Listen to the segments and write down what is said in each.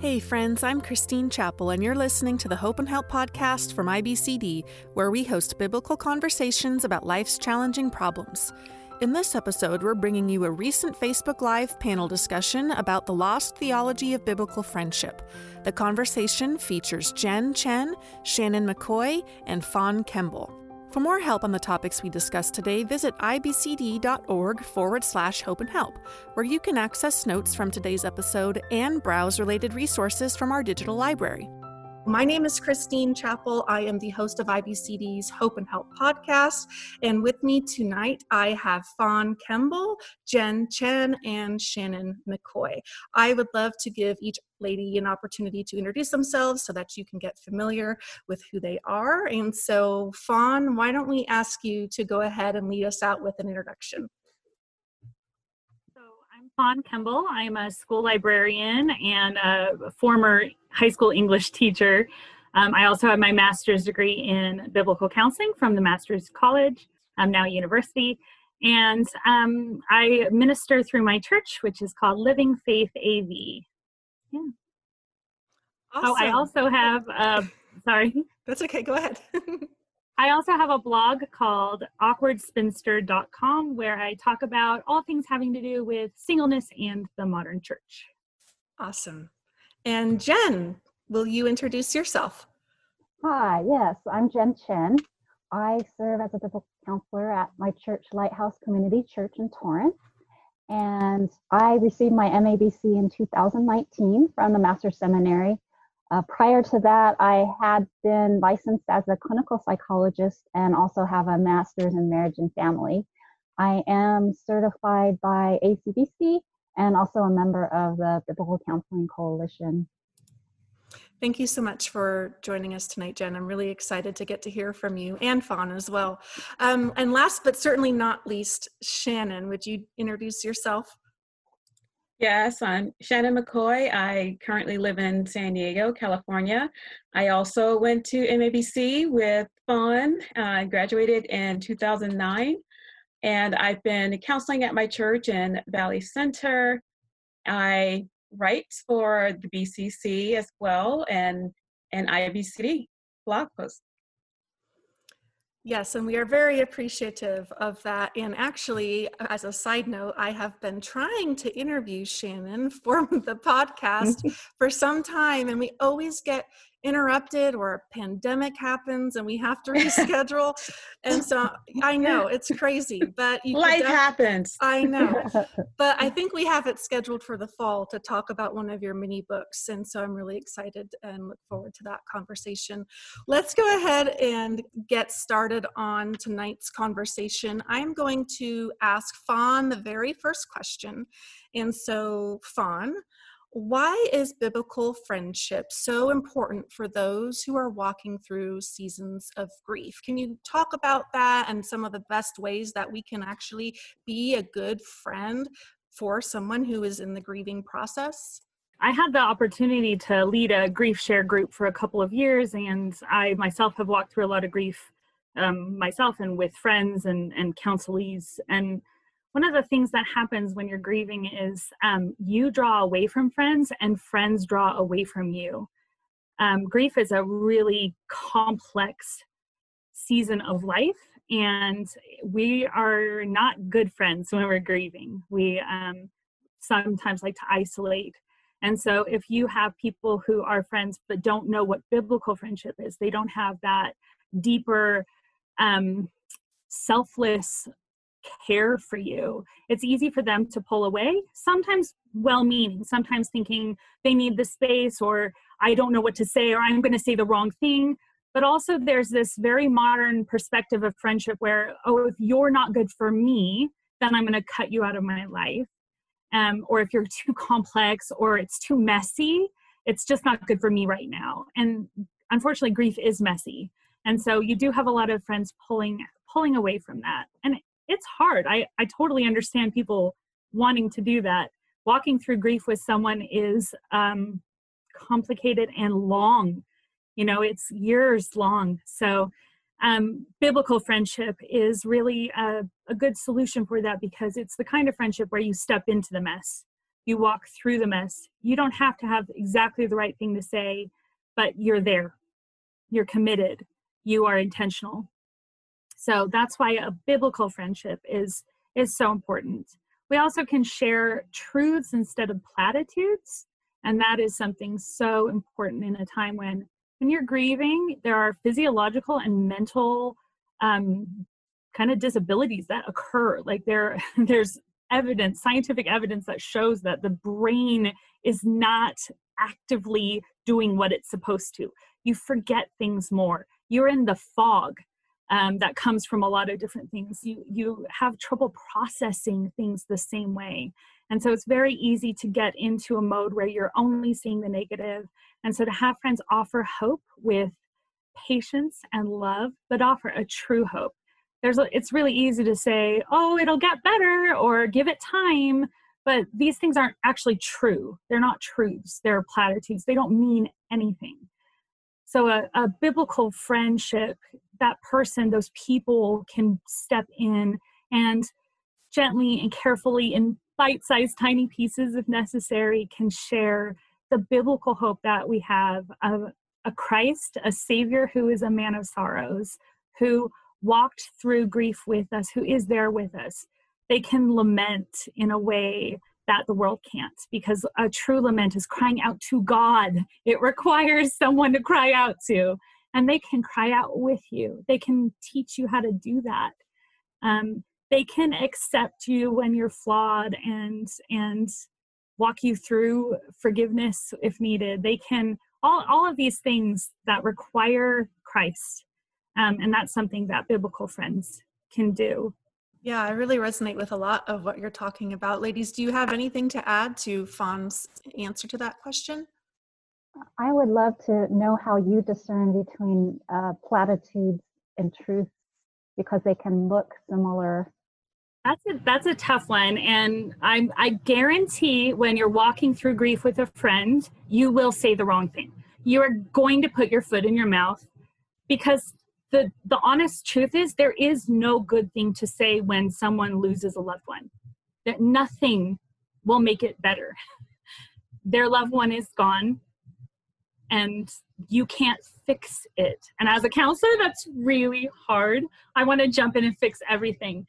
Hey, friends, I'm Christine Chappell, and you're listening to the Hope and Help podcast from IBCD, where we host biblical conversations about life's challenging problems. In this episode, we're bringing you a recent Facebook Live panel discussion about the lost theology of biblical friendship. The conversation features Jen Chen, Shannon McCoy, and Fawn Kemble. For more help on the topics we discussed today, visit ibcd.org forward slash hope and help, where you can access notes from today's episode and browse related resources from our digital library. My name is Christine Chappell. I am the host of IBCD's Hope and Help podcast. And with me tonight, I have Fawn Kemble, Jen Chen, and Shannon McCoy. I would love to give each lady an opportunity to introduce themselves so that you can get familiar with who they are. And so, Fawn, why don't we ask you to go ahead and lead us out with an introduction? Fawn Kemble. I'm a school librarian and a former high school English teacher. Um, I also have my master's degree in biblical counseling from the Master's College, I'm now at university. And um, I minister through my church, which is called Living Faith AV. Yeah. Awesome. Oh, I also have, uh, sorry. That's okay, go ahead. I also have a blog called awkwardspinster.com where I talk about all things having to do with singleness and the modern church. Awesome. And Jen, will you introduce yourself? Hi, yes, I'm Jen Chen. I serve as a biblical counselor at my church, Lighthouse Community Church in Torrance. And I received my MABC in 2019 from the Master Seminary uh, prior to that, I had been licensed as a clinical psychologist and also have a master's in marriage and family. I am certified by ACBC and also a member of the Biblical Counseling Coalition. Thank you so much for joining us tonight, Jen. I'm really excited to get to hear from you and Fawn as well. Um, and last but certainly not least, Shannon, would you introduce yourself? Yes, I'm Shannon McCoy. I currently live in San Diego, California. I also went to MABC with Fawn. Uh, I graduated in 2009, and I've been counseling at my church in Valley Center. I write for the BCC as well and an IBCD blog post. Yes, and we are very appreciative of that. And actually, as a side note, I have been trying to interview Shannon for the podcast for some time, and we always get interrupted or a pandemic happens and we have to reschedule. and so I know it's crazy, but life happens. I know. But I think we have it scheduled for the fall to talk about one of your mini books. And so I'm really excited and look forward to that conversation. Let's go ahead and get started on tonight's conversation. I'm going to ask Fawn the very first question. And so, Fawn, why is biblical friendship so important for those who are walking through seasons of grief? Can you talk about that and some of the best ways that we can actually be a good friend for someone who is in the grieving process? I had the opportunity to lead a GriefShare group for a couple of years, and I myself have walked through a lot of grief um, myself and with friends and, and counselees. And one of the things that happens when you're grieving is um, you draw away from friends and friends draw away from you. Um, grief is a really complex season of life, and we are not good friends when we're grieving. We um, sometimes like to isolate. And so, if you have people who are friends but don't know what biblical friendship is, they don't have that deeper, um, selfless care for you, it's easy for them to pull away, sometimes well meaning, sometimes thinking they need the space or I don't know what to say or I'm going to say the wrong thing. But also, there's this very modern perspective of friendship where, oh, if you're not good for me, then I'm going to cut you out of my life. Um, or if you're too complex or it's too messy, it's just not good for me right now. And unfortunately, grief is messy. And so you do have a lot of friends pulling pulling away from that. And it's hard. I, I totally understand people wanting to do that. Walking through grief with someone is um, complicated and long. You know, it's years long. So, um, biblical friendship is really a, a good solution for that because it's the kind of friendship where you step into the mess. you walk through the mess. You don't have to have exactly the right thing to say, but you're there. You're committed. You are intentional. So that's why a biblical friendship is is so important. We also can share truths instead of platitudes, and that is something so important in a time when when you're grieving, there are physiological and mental um, kind of disabilities that occur. Like there, there's evidence, scientific evidence that shows that the brain is not actively doing what it's supposed to. You forget things more. You're in the fog um, that comes from a lot of different things. You you have trouble processing things the same way, and so it's very easy to get into a mode where you're only seeing the negative. And so to have friends offer hope with patience and love, but offer a true hope. There's a, it's really easy to say, oh, it'll get better or give it time, but these things aren't actually true. They're not truths. They're platitudes. They don't mean anything. So a, a biblical friendship, that person, those people can step in and gently and carefully in bite-sized tiny pieces if necessary can share the biblical hope that we have of a Christ, a Savior who is a man of sorrows, who walked through grief with us, who is there with us. They can lament in a way that the world can't because a true lament is crying out to God. It requires someone to cry out to, and they can cry out with you. They can teach you how to do that. Um, they can accept you when you're flawed and and walk you through forgiveness if needed. They can all, all of these things that require Christ. Um, and that's something that biblical friends can do. Yeah, I really resonate with a lot of what you're talking about. Ladies, do you have anything to add to Fawn's answer to that question? I would love to know how you discern between uh, platitudes and truth because they can look similar that's a that's a tough one, and I I guarantee when you're walking through grief with a friend, you will say the wrong thing. You are going to put your foot in your mouth because the the honest truth is there is no good thing to say when someone loses a loved one. That nothing will make it better. Their loved one is gone, and you can't fix it. And as a counselor, that's really hard. I want to jump in and fix everything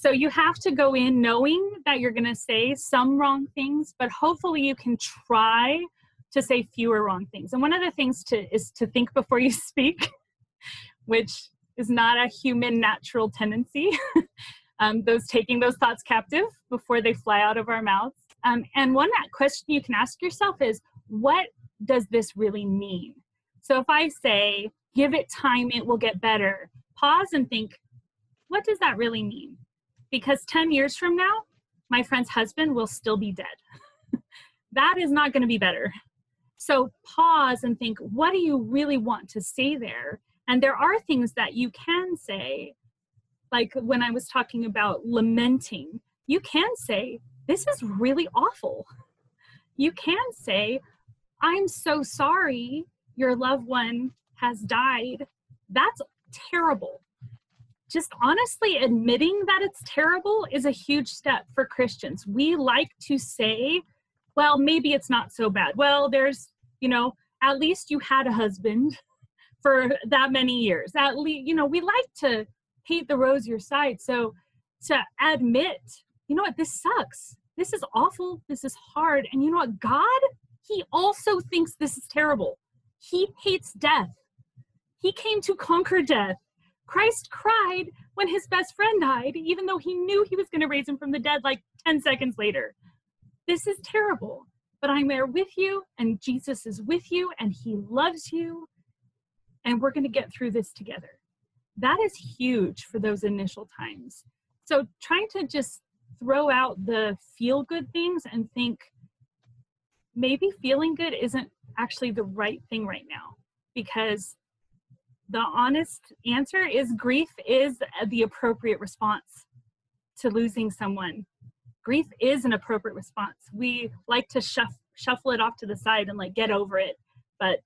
so you have to go in knowing that you're going to say some wrong things, but hopefully you can try to say fewer wrong things. And one of the things to is to think before you speak, which is not a human natural tendency. um, those taking those thoughts captive before they fly out of our mouths. Um, and one that question you can ask yourself is, what does this really mean? So if I say, give it time, it will get better, pause and think, what does that really mean? because 10 years from now, my friend's husband will still be dead. that is not going to be better. So pause and think, what do you really want to say there? And there are things that you can say, like when I was talking about lamenting, you can say, this is really awful. You can say, I'm so sorry your loved one has died. That's terrible just honestly admitting that it's terrible is a huge step for Christians. We like to say, well, maybe it's not so bad. Well, there's, you know, at least you had a husband for that many years. At least, you know, we like to paint the rosier side. So to admit, you know what, this sucks. This is awful. This is hard. And you know what, God, He also thinks this is terrible. He hates death. He came to conquer death. Christ cried when his best friend died, even though he knew he was going to raise him from the dead like 10 seconds later. This is terrible, but I'm there with you, and Jesus is with you, and he loves you, and we're going to get through this together. That is huge for those initial times. So, trying to just throw out the feel good things and think maybe feeling good isn't actually the right thing right now because the honest answer is grief is the appropriate response to losing someone. Grief is an appropriate response. We like to shuff, shuffle it off to the side and like get over it, but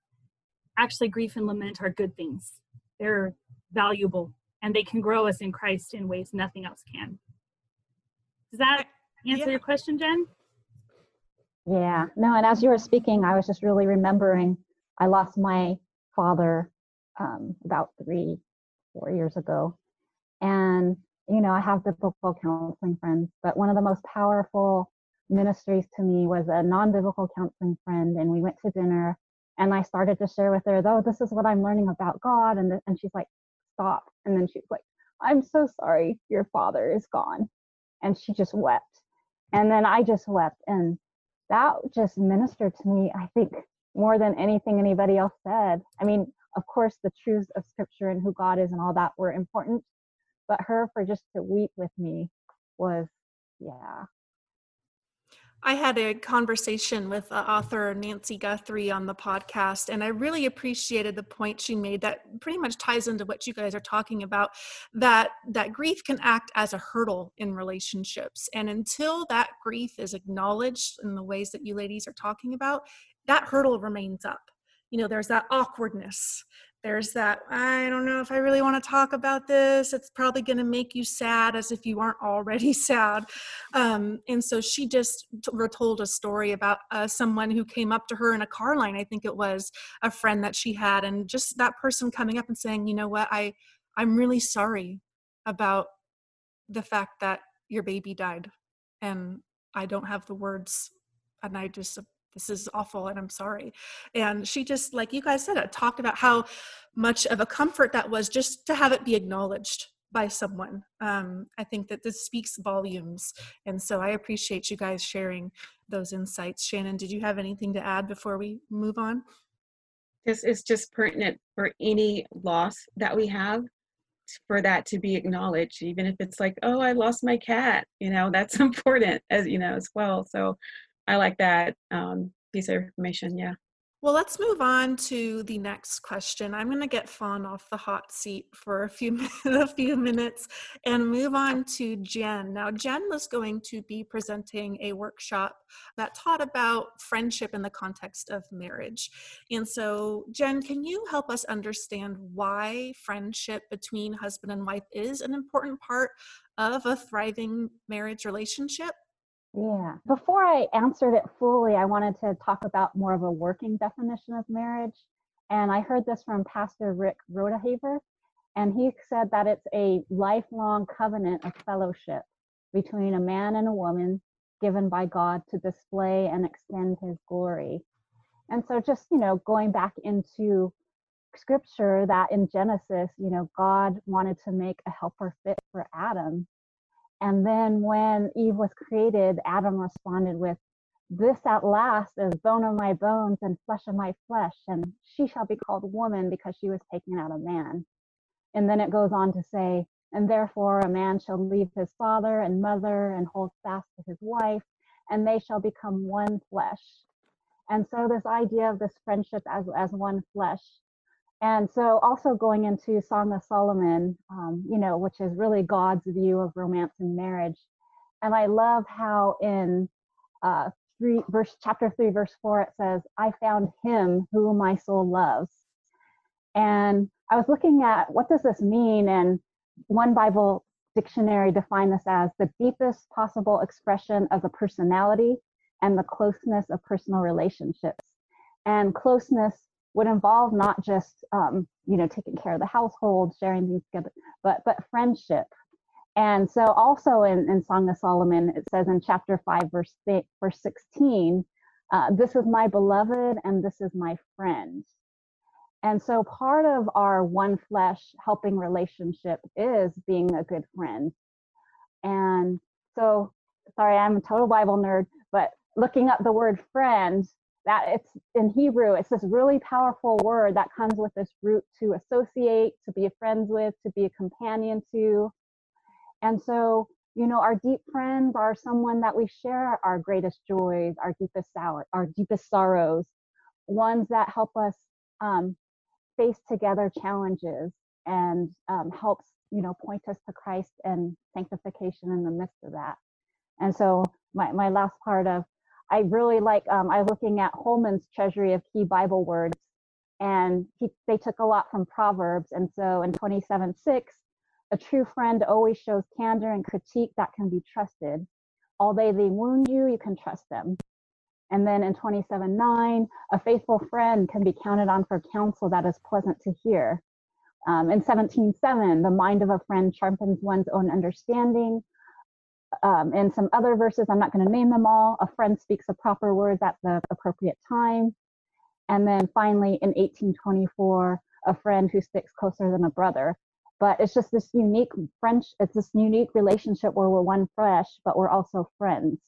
actually, grief and lament are good things. They're valuable and they can grow us in Christ in ways nothing else can. Does that answer yeah. your question, Jen? Yeah, no, and as you were speaking, I was just really remembering I lost my father um, about three, four years ago. And, you know, I have biblical counseling friends, but one of the most powerful ministries to me was a non biblical counseling friend. And we went to dinner and I started to share with her, oh, this is what I'm learning about God. And, and she's like, stop. And then she's like, I'm so sorry, your father is gone. And she just wept. And then I just wept. And that just ministered to me, I think, more than anything anybody else said. I mean, of course, the truths of scripture and who God is and all that were important, but her for just to weep with me was, yeah, I had a conversation with uh, author Nancy Guthrie on the podcast, and I really appreciated the point she made that pretty much ties into what you guys are talking about. That that grief can act as a hurdle in relationships, and until that grief is acknowledged in the ways that you ladies are talking about, that hurdle remains up. You know, there's that awkwardness there's that i don't know if i really want to talk about this it's probably going to make you sad as if you aren't already sad. Um, and so she just told a story about uh, someone who came up to her in a car line i think it was a friend that she had and just that person coming up and saying you know what i i'm really sorry about the fact that your baby died and i don't have the words and i just this is awful and i'm sorry and she just like you guys said it talked about how much of a comfort that was just to have it be acknowledged by someone um, i think that this speaks volumes and so i appreciate you guys sharing those insights. Shannon did you have anything to add before we move on? This is just pertinent for any loss that we have for that to be acknowledged even if it's like oh i lost my cat you know that's important as you know as well so I like that um, piece of information. Yeah. Well, let's move on to the next question. I'm going to get Fawn off the hot seat for a few a few minutes and move on to Jen. Now, Jen was going to be presenting a workshop that taught about friendship in the context of marriage. And so, Jen, can you help us understand why friendship between husband and wife is an important part of a thriving marriage relationship? Yeah. Before I answered it fully, I wanted to talk about more of a working definition of marriage. And I heard this from Pastor Rick Rodehaver, and he said that it's a lifelong covenant of fellowship between a man and a woman given by God to display and extend his glory. And so, just, you know, going back into scripture that in Genesis, you know, God wanted to make a helper fit for Adam and then when Eve was created, Adam responded with, This at last is bone of my bones and flesh of my flesh, and she shall be called woman because she was taken out of man. And then it goes on to say, And therefore a man shall leave his father and mother and hold fast to his wife, and they shall become one flesh. And so this idea of this friendship as, as one flesh and so, also going into Song of Solomon, um, you know, which is really God's view of romance and marriage. And I love how in uh, three verse chapter three, verse four, it says, "I found him whom my soul loves." And I was looking at what does this mean, and one Bible dictionary defined this as the deepest possible expression of the personality and the closeness of personal relationships. And closeness would involve not just um, you know taking care of the household sharing things together but but friendship. And so also in, in song of solomon it says in chapter 5 verse, verse 16 uh, this is my beloved and this is my friend. And so part of our one flesh helping relationship is being a good friend. And so sorry i'm a total bible nerd but looking up the word friend that it's in Hebrew, it's this really powerful word that comes with this root to associate, to be friends with, to be a companion to. And so, you know, our deep friends are someone that we share our greatest joys, our deepest sour, our deepest sorrows, ones that help us um, face together challenges and um, helps, you know, point us to Christ and sanctification in the midst of that. And so my, my last part of I really like, um, I'm looking at Holman's Treasury of Key Bible Words, and he, they took a lot from Proverbs. And so in 27 6, a true friend always shows candor and critique that can be trusted. Although they wound you, you can trust them. And then in 27 9, a faithful friend can be counted on for counsel that is pleasant to hear. Um, in 17 7, the mind of a friend sharpens one's own understanding. Um, in some other verses, I'm not going to name them all, a friend speaks the proper words at the appropriate time. And then finally, in 1824, a friend who sticks closer than a brother. But it's just this unique French, it's this unique relationship where we're one flesh, but we're also friends.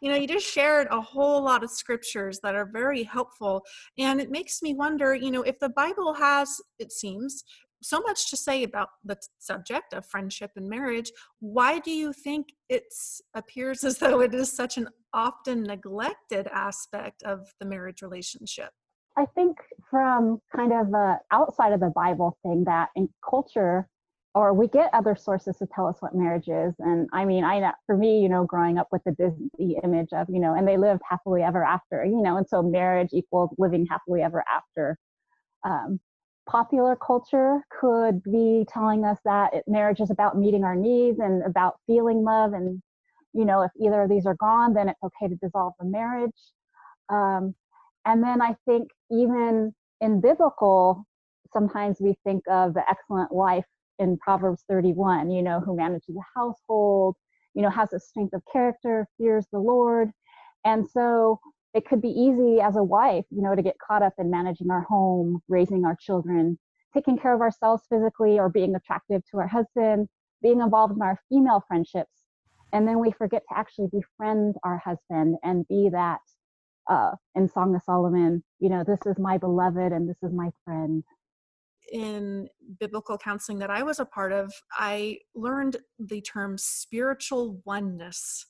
You know, you just shared a whole lot of scriptures that are very helpful. And it makes me wonder, you know, if the Bible has, it seems, so much to say about the subject of friendship and marriage, why do you think it appears as though it is such an often neglected aspect of the marriage relationship? I think from kind of the outside of the Bible thing that in culture, or we get other sources to tell us what marriage is. And I mean, I for me, you know, growing up with the Disney image of, you know, and they lived happily ever after, you know, and so marriage equals living happily ever after. Um, popular culture could be telling us that marriage is about meeting our needs and about feeling love and you know if either of these are gone then it's okay to dissolve the marriage. Um, and then i think even in biblical sometimes we think of the excellent wife in proverbs 31 you know who manages a household you know has a strength of character fears the lord. And so it could be easy as a wife, you know, to get caught up in managing our home, raising our children, taking care of ourselves physically, or being attractive to our husband, being involved in our female friendships. And then we forget to actually befriend our husband and be that uh, in Song of Solomon, you know, this is my beloved and this is my friend. In biblical counseling that I was a part of, I learned the term spiritual oneness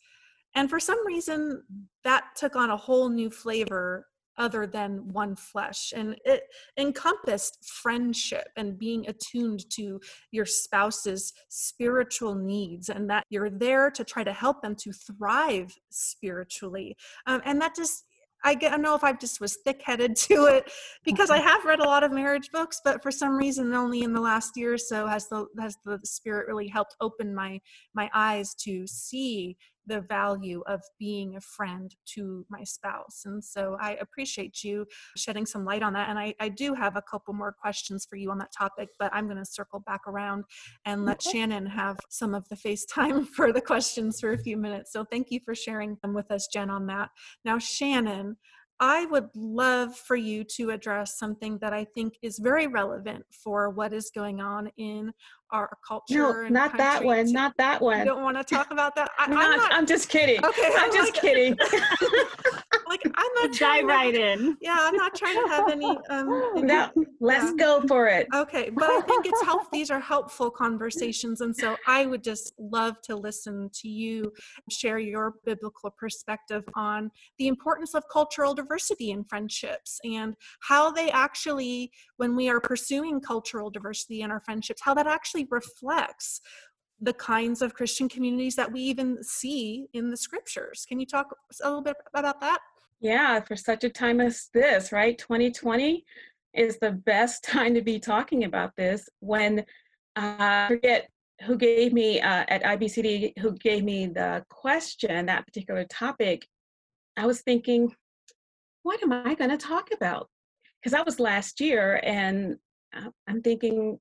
and for some reason, that took on a whole new flavor other than one flesh. And it encompassed friendship and being attuned to your spouse's spiritual needs, and that you're there to try to help them to thrive spiritually. Um, and that just I don't know if I just was thick-headed to it because I have read a lot of marriage books, but for some reason, only in the last year or so has the has the spirit really helped open my my eyes to see the value of being a friend to my spouse. And so I appreciate you shedding some light on that. And I, I do have a couple more questions for you on that topic, but I'm going to circle back around and let okay. Shannon have some of the FaceTime for the questions for a few minutes. So thank you for sharing them with us, Jen, on that. Now, Shannon, I would love for you to address something that I think is very relevant for what is going on in our culture. No, not that one. Not that one. You don't want to talk about that. I, am not, not, I'm just kidding. Okay, I'm, I'm just like, kidding. I'm not dive right in. Yeah, I'm not trying to have any. Um, any no, let's yeah. go for it. Okay, but I think it's help. These are helpful conversations, and so I would just love to listen to you share your biblical perspective on the importance of cultural diversity in friendships and how they actually, when we are pursuing cultural diversity in our friendships, how that actually reflects the kinds of Christian communities that we even see in the scriptures. Can you talk a little bit about that? Yeah, for such a time as this, right? 2020 is the best time to be talking about this when uh, I forget who gave me uh, at IBCD, who gave me the question, that particular topic. I was thinking, what am I going to talk about? Because that was last year, and uh, I'm thinking,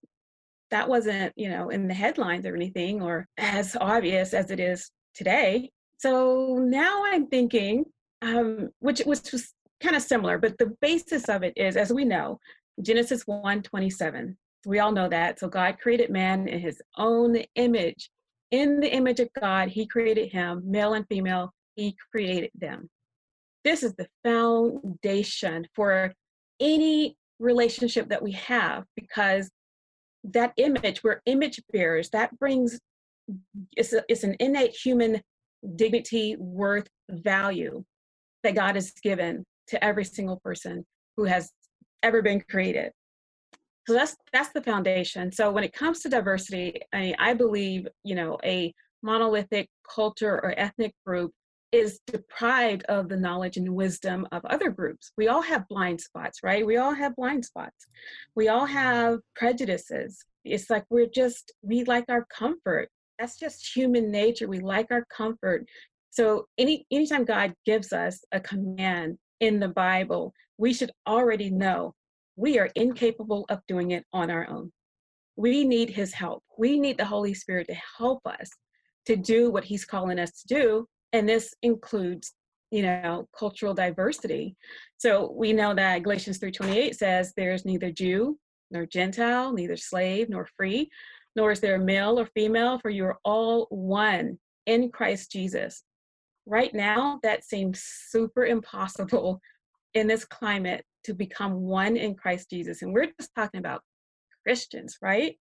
that wasn't, you know, in the headlines or anything or as obvious as it is today. So now I'm thinking, um, which, was kind of similar, but the basis of it is, as we know, Genesis 1 27. We all know that. So God created man in his own image. In the image of God, he created him, male and female, he created them. This is the foundation for any relationship that we have because that image, we're image bearers, that brings, it's, a, it's an innate human dignity, worth, value that God has given to every single person who has ever been created. So that's that's the foundation. So when it comes to diversity, I, I believe you know a monolithic culture or ethnic group is deprived of the knowledge and wisdom of other groups. We all have blind spots, right? We all have blind spots. We all have prejudices. It's like we're just, we like our comfort. That's just human nature. We like our comfort. So any anytime God gives us a command in the Bible, we should already know we are incapable of doing it on our own. We need his help. We need the Holy Spirit to help us to do what he's calling us to do. And this includes, you know, cultural diversity. So we know that Galatians 3:28 says there's neither Jew nor Gentile, neither slave nor free, nor is there male or female, for you are all one in Christ Jesus right now that seems super impossible in this climate to become one in Christ Jesus. And we're just talking about Christians, right?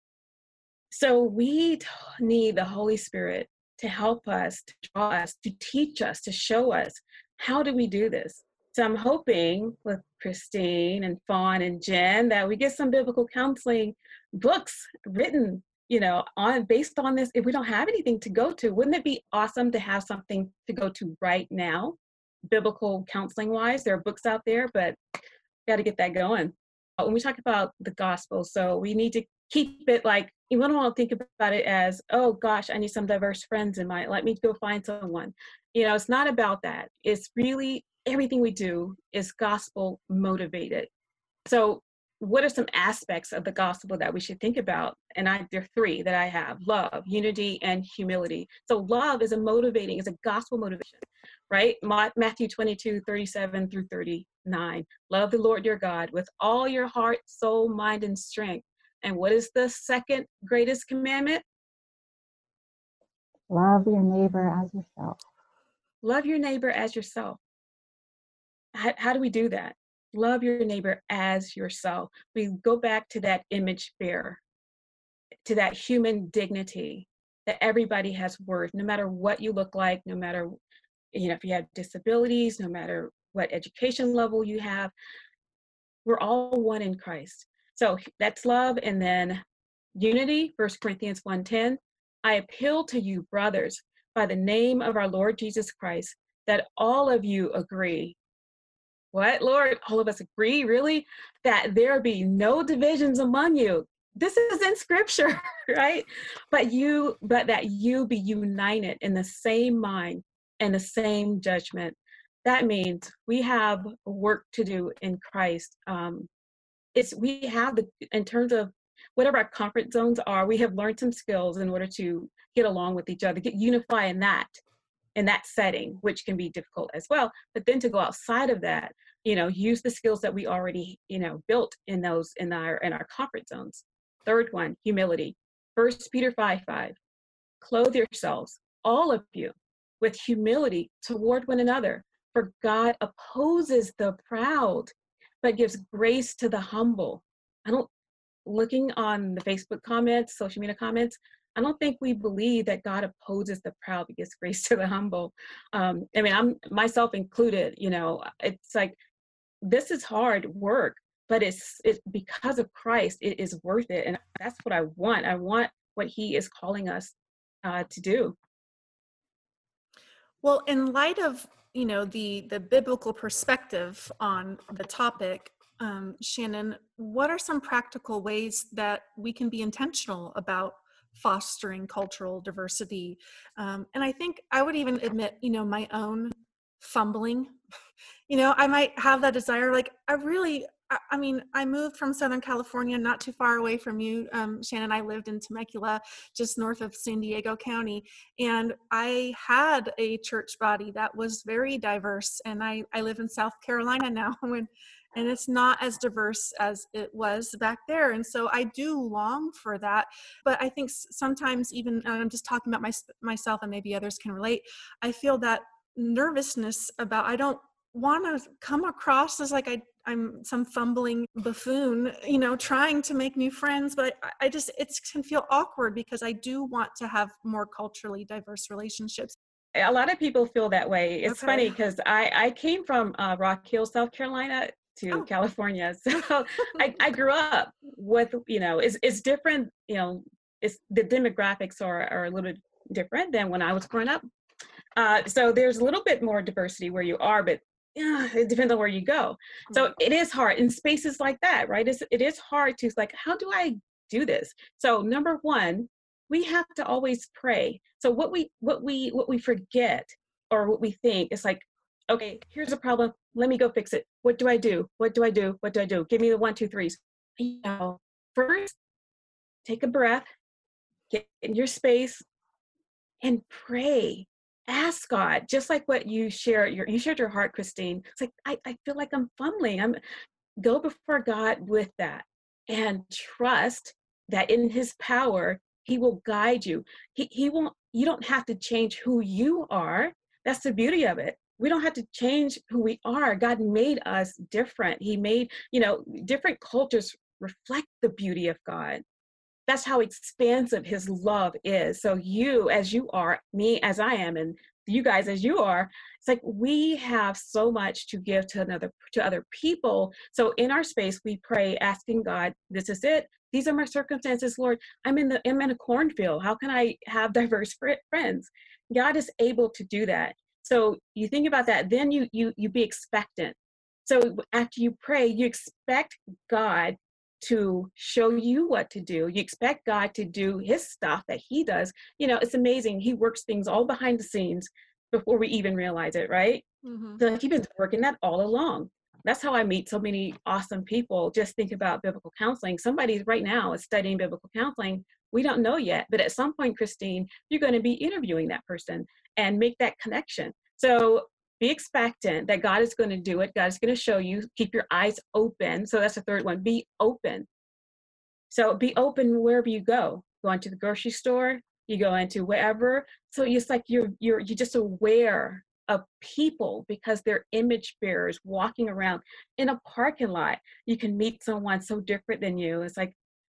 So we need the Holy Spirit to help us, to draw us, to teach us, to show us how do we do this. So I'm hoping with Christine and Fawn and Jen that we get some biblical counseling books written you know, on based on this, if we don't have anything to go to, wouldn't it be awesome to have something to go to right now, biblical counseling wise? There are books out there, but got to get that going. When we talk about the gospel, so we need to keep it like you don't want to think about it as, oh gosh, I need some diverse friends in my. Let me go find someone. You know, it's not about that. It's really everything we do is gospel motivated. So what are some aspects of the gospel that we should think about? And I there are three that I have: love, unity, and humility. So love is a motivating, is a gospel motivation, right? Matthew 22, 37 through 39. Love the Lord your God with all your heart, soul, mind, and strength. And what is the second greatest commandment? Love your neighbor as yourself. Love your neighbor as yourself. How, how do we do that? Love your neighbor as yourself. We go back to that image bearer, to that human dignity that everybody has worth, no matter what you look like, no matter you know if you have disabilities, no matter what education level you have. We're all one in Christ. So that's love. And then unity, First Corinthians 1:10. I appeal to you, brothers, by the name of our Lord Jesus Christ, that all of you agree what, Lord? All of us agree, really, that there be no divisions among you. This is in scripture, right? But you, but that you be united in the same mind and the same judgment. That means we have work to do in Christ. Um, it's we have the in terms of whatever our comfort zones are, we have learned some skills in order to get along with each other, get unify in that in that setting, which can be difficult as well. But then to go outside of that, you know, use the skills that we already, you know, built in those in our in our comfort zones. Third one, humility. First Peter 5 5. Clothe yourselves, all of you, with humility toward one another. For God opposes the proud, but gives grace to the humble. I don't looking on the Facebook comments, social media comments, I don't think we believe that God opposes the proud but gives grace to the humble. Um, I mean, I'm myself included. You know, it's like this is hard work, but it's it's because of Christ. It is worth it, and that's what I want. I want what He is calling us uh, to do. Well, in light of you know the the biblical perspective on the topic um, shannon what are some practical ways that we can be intentional about fostering cultural diversity. Um, and I think I would even admit, you know, my own fumbling. You know, I might have that desire. Like, I really, I, I mean, I moved from Southern California, not too far away from you, um, Shannon. I lived in Temecula, just north of San Diego County, and I had a church body that was very diverse. And I, I live in South Carolina now, and and it's not as diverse as it was back there and so i do long for that but i think sometimes even i'm just talking about my, myself and maybe others can relate i feel that nervousness about i don't want to come across as like I, i'm some fumbling buffoon you know trying to make new friends but i, I just it can feel awkward because i do want to have more culturally diverse relationships a lot of people feel that way. It's okay. funny because I, I came from uh, Rock Hill, South Carolina, to oh. California. So I, I grew up with, you know, it's, it's different, you know, it's the demographics are, are a little bit different than when I was growing up. Uh, so there's a little bit more diversity where you are, but yeah, it depends on where you go. So it is hard in spaces like that, right? It's, it is hard to like, how do I do this? So number one, we have to always pray. So what we what we what we forget or what we think. is like, okay, here's a problem. Let me go fix it. What do I do? What do I do? What do I do? Give me the one, two, threes. You know, first, take a breath, get in your space, and pray. Ask God, just like what you share. Your, you shared your heart, Christine. It's like I, I feel like I'm fumbling. I'm go before God with that and trust that in His power He will guide you. He He won't. You don't have to change who you are. That's the beauty of it we don't have to change who we are god made us different he made you know different cultures reflect the beauty of god that's how expansive his love is. So you as you are, me as I am, and you guys as you are, it's like we have so much to give to another to other people. So in our space, we pray, asking God, this is it. These are my circumstances, Lord. I'm in the I'm in a cornfield. How can I have diverse friends? God is able to do that. So you think about that, then you you you be expectant. So after you pray, you expect God to show you what to do. You expect God to do his stuff that he does. You know, it's amazing. He works things all behind the scenes before we even realize it, right? Mm-hmm. So he's been working that all along. That's how I meet so many awesome people. Just think about biblical counseling. Somebody right now is studying biblical counseling. We don't know yet, but at some point, Christine, you're going to be interviewing that person and make that connection. So be expectant that God is going to do it. God is going to show you. Keep your eyes open. So that's the third one. Be open. So be open wherever you go. Go into the grocery store. You go into wherever. So it's like you're you're you're just aware of people because they're image bearers walking around in a parking lot. You can meet someone so different than you. It's like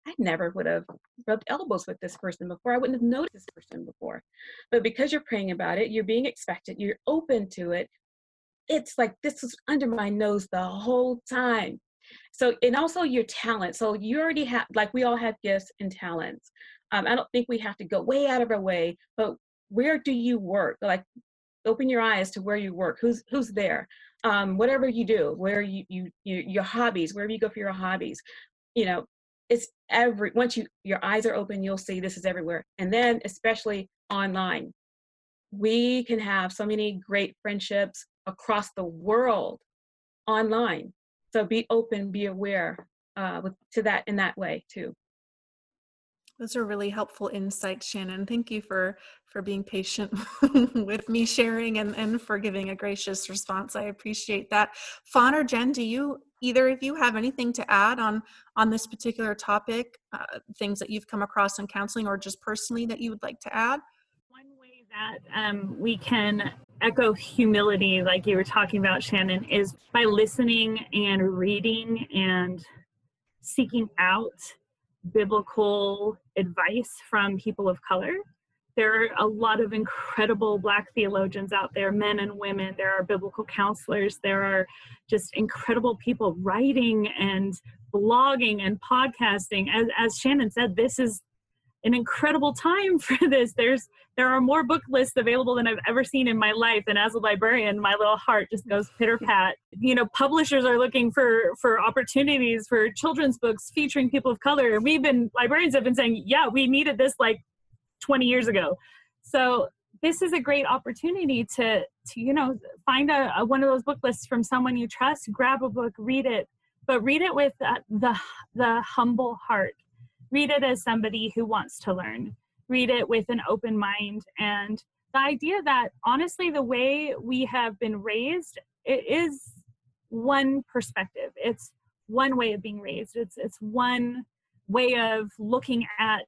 I never would have rubbed elbows with this person before. I wouldn't have noticed this person before. But because you're praying about it, you're being expected, you're open to it. It's like this was under my nose the whole time. So, and also your talent. So, you already have, like, we all have gifts and talents. Um, I don't think we have to go way out of our way, but where do you work? Like, open your eyes to where you work. Who's who's there? Um, whatever you do, where you, you you your hobbies, wherever you go for your hobbies, you know, it's every once you your eyes are open you'll see this is everywhere. And then especially online we can have so many great friendships across the world online. So be open be aware uh, with, to that in that way too. Those are really helpful insights shannon. Thank you for for being patient with me sharing and, and for giving a gracious response. I appreciate that. Fawn or jen do you either of you have anything to add on on this particular topic uh, things that you've come across in counseling or just personally that you would like to add? One way that um, we can echo humility like you were talking about shannon is by listening and reading and seeking out biblical advice from people of color there are a lot of incredible black theologians out there men and women. There are biblical counselors. There are just incredible people writing and blogging and podcasting. As, as shannon said this is an incredible time for this. There's there are more book lists available than i've ever seen in my life. And as a librarian my little heart just goes pitter pat. You know publishers are looking for for opportunities for children's books featuring people of color. And we've been librarians have been saying yeah we needed this like 20 years ago. So this is a great opportunity to to you know find a, a, one of those book lists from someone you trust grab a book read it but read it with uh, the the humble heart. Read it as somebody who wants to learn. Read it with an open mind. And the idea that honestly the way we have been raised it is one perspective. It's one way of being raised. It's it's one way of looking at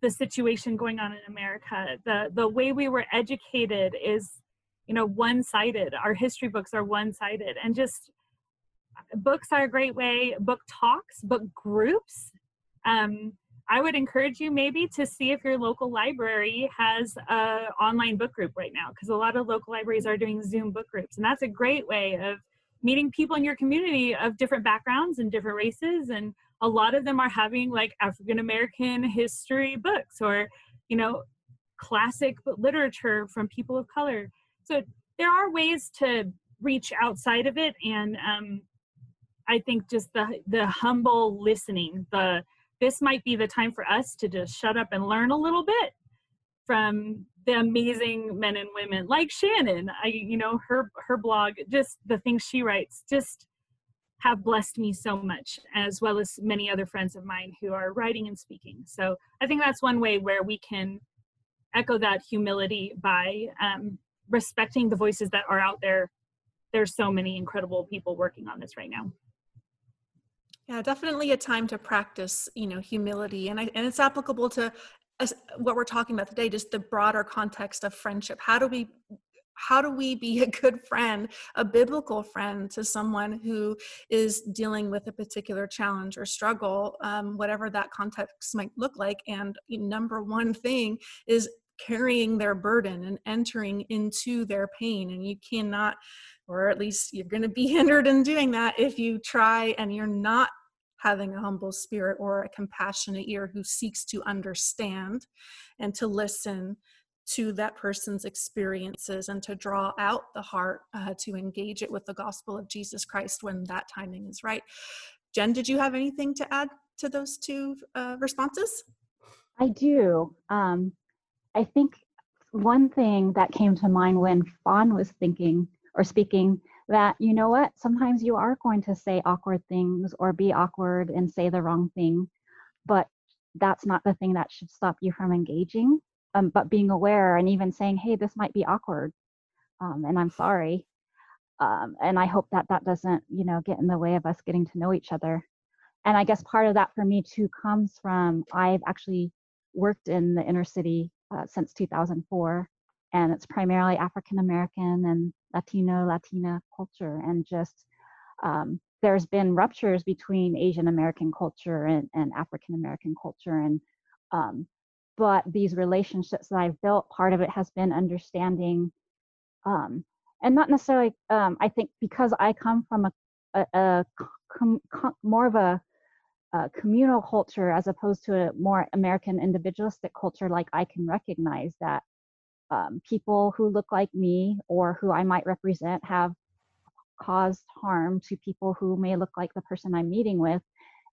the situation going on in America. The the way we were educated is, you know, one-sided. Our history books are one-sided, and just books are a great way. Book talks, book groups. Um, I would encourage you maybe to see if your local library has a online book group right now, because a lot of local libraries are doing Zoom book groups, and that's a great way of meeting people in your community of different backgrounds and different races and a lot of them are having like African American history books or, you know, classic literature from people of color. So there are ways to reach outside of it, and um, I think just the the humble listening, the this might be the time for us to just shut up and learn a little bit from the amazing men and women like Shannon. I, you know, her her blog, just the things she writes, just have blessed me so much, as well as many other friends of mine who are writing and speaking. So I think that's one way where we can echo that humility by um, respecting the voices that are out there. There's so many incredible people working on this right now. Yeah, definitely a time to practice, you know, humility, and I, and it's applicable to what we're talking about today, just the broader context of friendship. How do we how do we be a good friend, a biblical friend to someone who is dealing with a particular challenge or struggle, um, whatever that context might look like? And number one thing is carrying their burden and entering into their pain. And you cannot, or at least you're going to be hindered in doing that if you try and you're not having a humble spirit or a compassionate ear who seeks to understand and to listen to that person's experiences and to draw out the heart uh, to engage it with the gospel of Jesus Christ when that timing is right. Jen, did you have anything to add to those two uh, responses? I do. Um, I think one thing that came to mind when Fawn was thinking or speaking that you know what sometimes you are going to say awkward things or be awkward and say the wrong thing but that's not the thing that should stop you from engaging um, but being aware and even saying hey this might be awkward um, and i'm sorry um, and i hope that that doesn't you know get in the way of us getting to know each other. And i guess part of that for me too comes from i've actually worked in the inner city uh, since 2004 and it's primarily african american and latino latina culture and just um, there's been ruptures between asian american culture and, and african american culture and um, but these relationships that I've built, part of it has been understanding, um, and not necessarily. Um, I think because I come from a, a, a com, com, more of a, a, communal culture as opposed to a more American individualistic culture, like I can recognize that um, people who look like me or who I might represent have caused harm to people who may look like the person I'm meeting with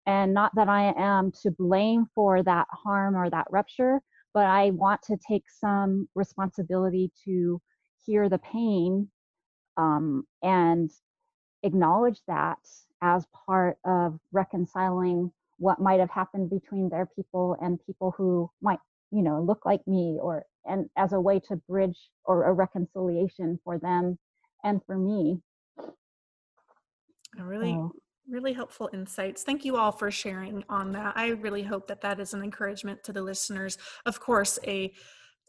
and not that I am to blame for that harm or that rupture, but I want to take some responsibility to hear the pain um, and acknowledge that as part of reconciling what might have happened between their people and people who might you know look like me or and as a way to bridge or a reconciliation for them and for me. I really so really helpful insights. Thank you all for sharing on that. I really hope that that is an encouragement to the listeners. Of course, a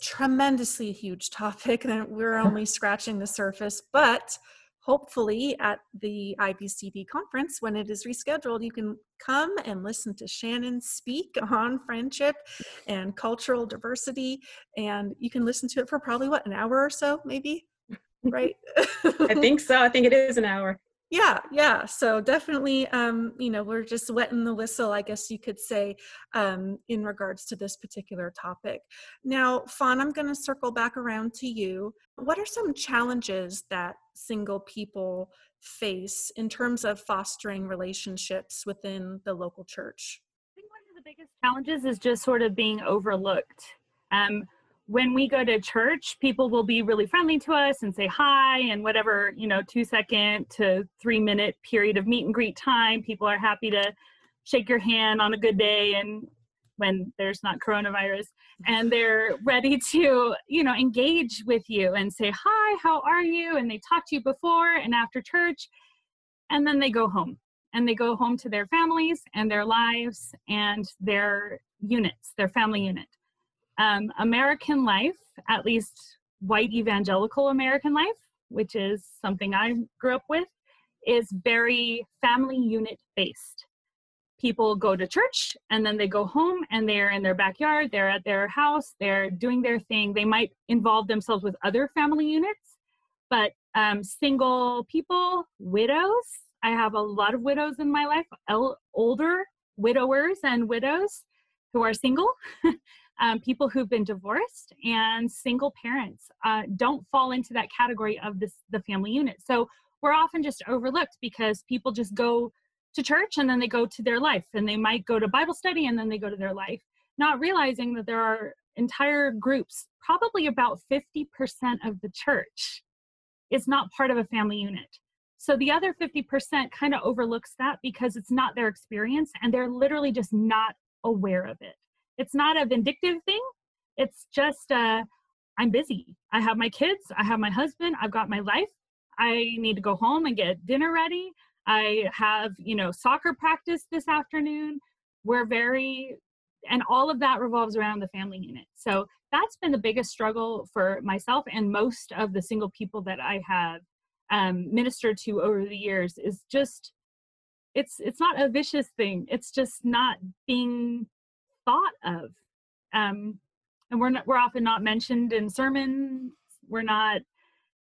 tremendously huge topic that we're only scratching the surface, but hopefully at the IBCD conference when it is rescheduled, you can come and listen to Shannon speak on friendship and cultural diversity. And you can listen to it for probably what, an hour or so, maybe? Right? I think so. I think it is an hour yeah yeah so definitely um you know we're just wetting the whistle i guess you could say um in regards to this particular topic. Now fawn i'm going to circle back around to you. What are some challenges that single people face in terms of fostering relationships within the local church? I think one of the biggest challenges is just sort of being overlooked. Um when we go to church, people will be really friendly to us and say hi and whatever, you know, two second to three minute period of meet and greet time. People are happy to shake your hand on a good day and when there's not coronavirus and they're ready to, you know, engage with you and say, hi, how are you? And they talk to you before and after church. And then they go home and they go home to their families and their lives and their units, their family unit um, American life, at least white evangelical American life, which is something I grew up with, is very family unit based. People go to church and then they go home and they're in their backyard, they're at their house, they're doing their thing. They might involve themselves with other family units, but um, single people, widows, I have a lot of widows in my life, older widowers and widows who are single. um, people who've been divorced and single parents uh, don't fall into that category of this the family unit so we're often just overlooked because people just go to church and then they go to their life and they might go to bible study and then they go to their life not realizing that there are entire groups, probably about 50% of the church is not part of a family unit. So the other 50% kind of overlooks that because it's not their experience and they're literally just not aware of it. It's not a vindictive thing. It's just uh, I'm busy. I have my kids, I have my husband, I've got my life. I need to go home and get dinner ready. I have, you know, soccer practice this afternoon. We're very and all of that revolves around the family unit. So that's been the biggest struggle for myself and most of the single people that I have um, ministered to over the years is just it's it's not a vicious thing. It's just not being thought of. Um, and we're not, we're often not mentioned in sermons. We're not,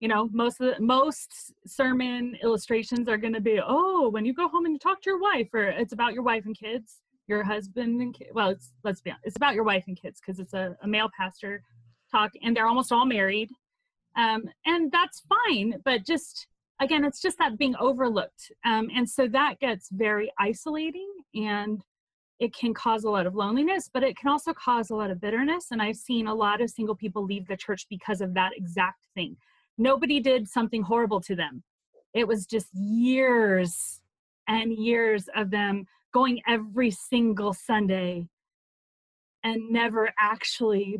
you know, most of the, most sermon illustrations are going to be, oh, when you go home and you talk to your wife, or it's about your wife and kids, your husband and kids. Well, it's let's be honest, it's about your wife and kids because it's a, a male pastor talk, and they're almost all married, um, and that's fine. But just again, it's just that being overlooked, um, and so that gets very isolating and it can cause a lot of loneliness, but it can also cause a lot of bitterness. And I've seen a lot of single people leave the church because of that exact thing. Nobody did something horrible to them. It was just years and years of them going every single Sunday and never actually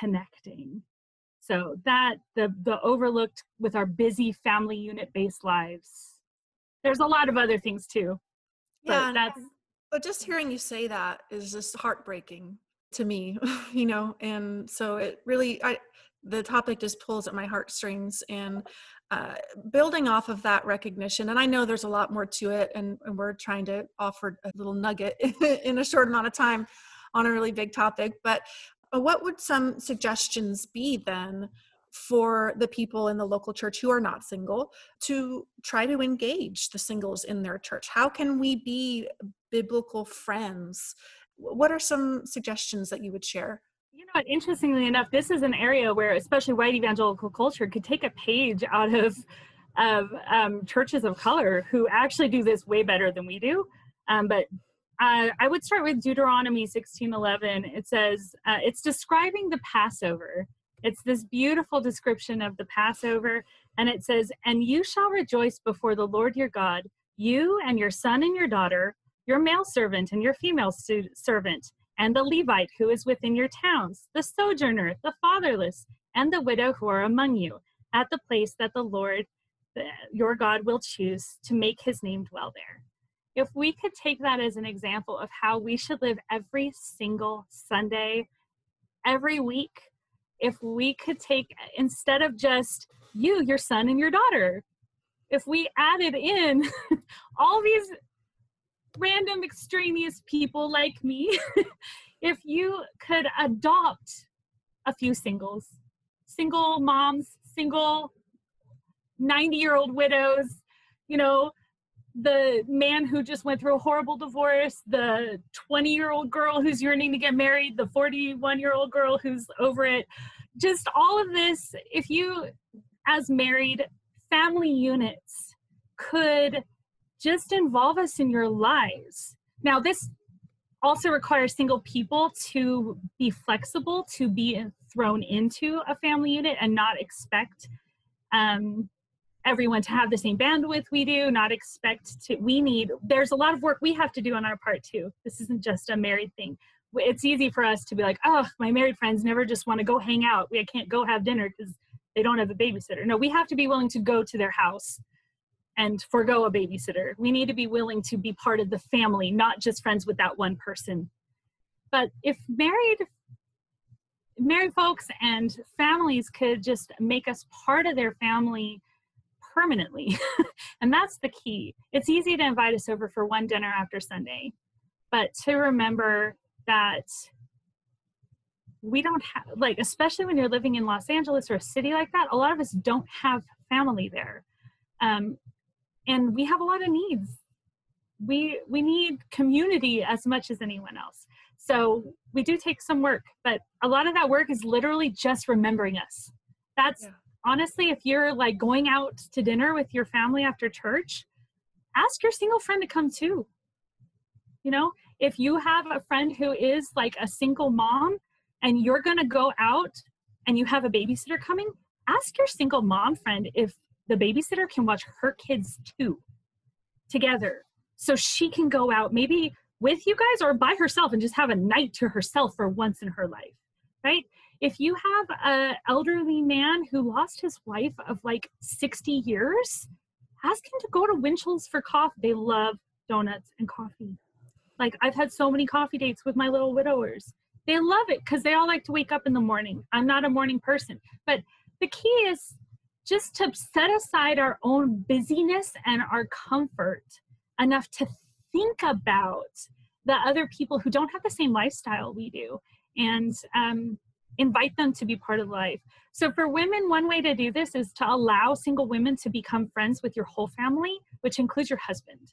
connecting. So that the the overlooked with our busy family unit based lives. There's a lot of other things too. Yeah, that's but just hearing you say that is just heartbreaking to me, you know, and so it really, I, the topic just pulls at my heartstrings and uh, building off of that recognition. And I know there's a lot more to it, and, and we're trying to offer a little nugget in a short amount of time on a really big topic. But uh, what would some suggestions be then for the people in the local church who are not single to try to engage the singles in their church? How can we be biblical friends? What are some suggestions that you would share? You know, interestingly enough, this is an area where, especially white evangelical culture, could take a page out of of um, churches of color who actually do this way better than we do. Um, but uh, I would start with Deuteronomy 16:11. It says uh, it's describing the Passover, it's this beautiful description of the Passover. And it says, And you shall rejoice before the Lord your God, you and your son and your daughter, your male servant and your female servant, and the Levite who is within your towns, the sojourner, the fatherless, and the widow who are among you, at the place that the Lord your God will choose to make his name dwell there. If we could take that as an example of how we should live every single Sunday, every week, if we could take instead of just you your son and your daughter if we added in all these random extraneous people like me if you could adopt a few singles single moms single 90 year old widows you know the man who just went through a horrible divorce, the 20 year old girl who's yearning to get married, the 41 year old girl who's over it. Just all of this, if you, as married family units, could just involve us in your lives. Now, this also requires single people to be flexible, to be thrown into a family unit and not expect um, everyone to have the same bandwidth we do, not expect to, we need, there's a lot of work we have to do on our part too. This isn't just a married thing. It's easy for us to be like, oh, my married friends never just want to go hang out. We can't go have dinner because they don't have a babysitter. No, we have to be willing to go to their house and forego a babysitter. We need to be willing to be part of the family, not just friends with that one person. But if married married folks and families could just make us part of their family permanently. and that's the key. It's easy to invite us over for one dinner after Sunday, but to remember that we don't have, like, especially when you're living in Los Angeles or a city like that, a lot of us don't have family there. Um, and we have a lot of needs. We, we need community as much as anyone else. So we do take some work, but a lot of that work is literally just remembering us. That's yeah honestly, if you're like going out to dinner with your family after church, ask your single friend to come too. You know, if you have a friend who is like a single mom and you're going to go out and you have a babysitter coming, ask your single mom friend if the babysitter can watch her kids too together so she can go out maybe with you guys or by herself and just have a night to herself for once in her life right if you have a elderly man who lost his wife of like 60 years ask him to go to winchell's for coffee. They love donuts and coffee. Like i've had so many coffee dates with my little widowers. They love it because they all like to wake up in the morning. I'm not a morning person. But the key is just to set aside our own busyness and our comfort enough to think about the other people who don't have the same lifestyle we do. And um, invite them to be part of life. So, for women, one way to do this is to allow single women to become friends with your whole family, which includes your husband,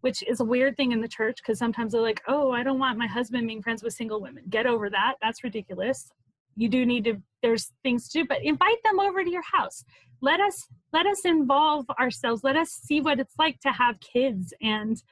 which is a weird thing in the church because sometimes they're like, oh, I don't want my husband being friends with single women. Get over that. That's ridiculous. You do need to, there's things to do, but invite them over to your house. Let us let us involve ourselves. Let us see what it's like to have kids and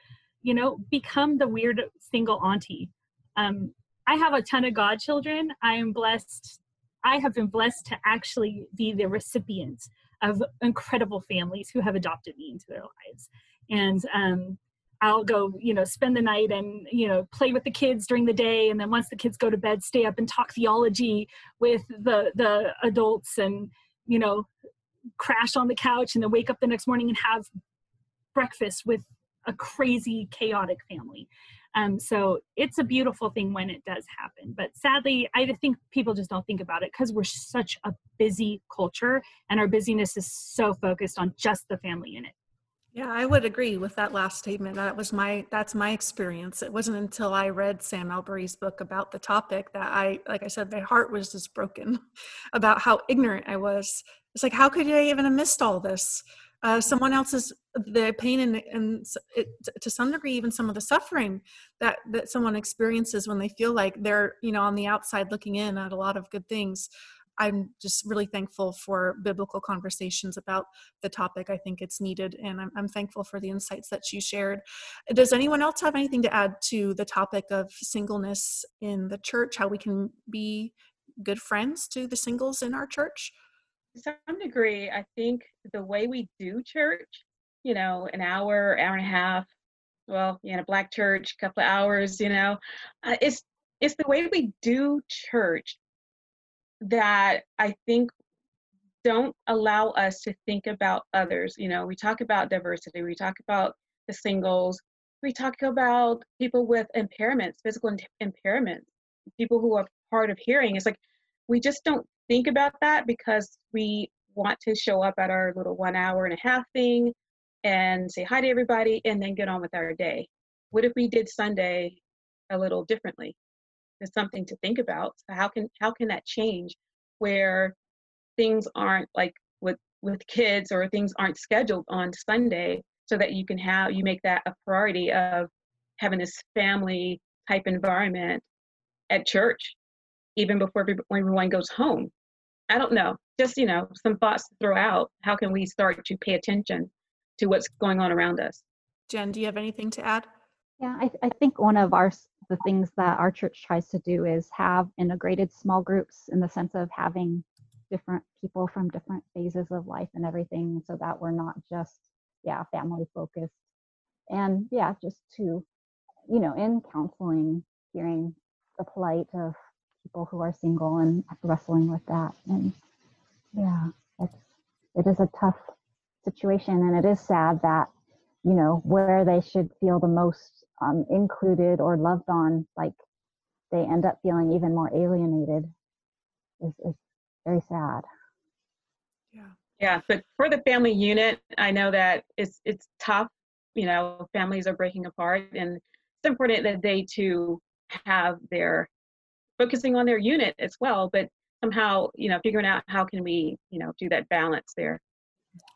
you know become the weird single auntie um, i have a ton of godchildren. I am blessed i have been blessed to actually be the recipient of incredible families who have adopted me into their lives. And um, i'll go you know spend the night and you know play with the kids during the day. And then once the kids go to bed stay up and talk theology with the the adults and you know crash on the couch and then wake up the next morning and have breakfast with a crazy chaotic family um, so it's a beautiful thing when it does happen but sadly i think people just don't think about it because we're such a busy culture and our busyness is so focused on just the family unit. Yeah i would agree with that last statement. That was my that's my experience. It wasn't until i read sam allberry's book about the topic that i like i said my heart was just broken about how ignorant i was. It's like how could i even have missed all this uh, someone else's the pain and, and it, to some degree even some of the suffering that that someone experiences when they feel like they're you know on the outside looking in at a lot of good things. I'm just really thankful for biblical conversations about the topic. I think it's needed and i'm, I'm thankful for the insights that you shared. Does anyone else have anything to add to the topic of singleness in the church? How we can be good friends to the singles in our church some degree, I think the way we do church, you know, an hour, hour and a half, well, in a black church, a couple of hours, you know, uh, it's it's the way we do church that I think don't allow us to think about others. You know, we talk about diversity, we talk about the singles, we talk about people with impairments, physical impairments, people who are part of hearing. It's like we just don't think about that because we want to show up at our little one hour and a half thing and say hi to everybody and then get on with our day. What if we did Sunday a little differently? It's something to think about. So how can how can that change where things aren't like with with kids or things aren't scheduled on Sunday so that you can have you make that a priority of having this family type environment at church even before everyone goes home I don't know. Just, you know, some thoughts to throw out. How can we start to pay attention to what's going on around us? Jen, do you have anything to add? Yeah, I, I think one of our the things that our church tries to do is have integrated small groups in the sense of having different people from different phases of life and everything so that we're not just yeah family focused and yeah just to you know in counseling hearing the plight of people who are single and wrestling with that. And yeah, it's it is a tough situation, and it is sad that you know where they should feel the most um, included or loved on, like they end up feeling even more alienated. Is is very sad. Yeah. Yeah, but for the family unit, I know that it's it's tough. You know, families are breaking apart, and it's important that they too have their focusing on their unit as well, but somehow, you know, figuring out how can we, you know, do that balance there.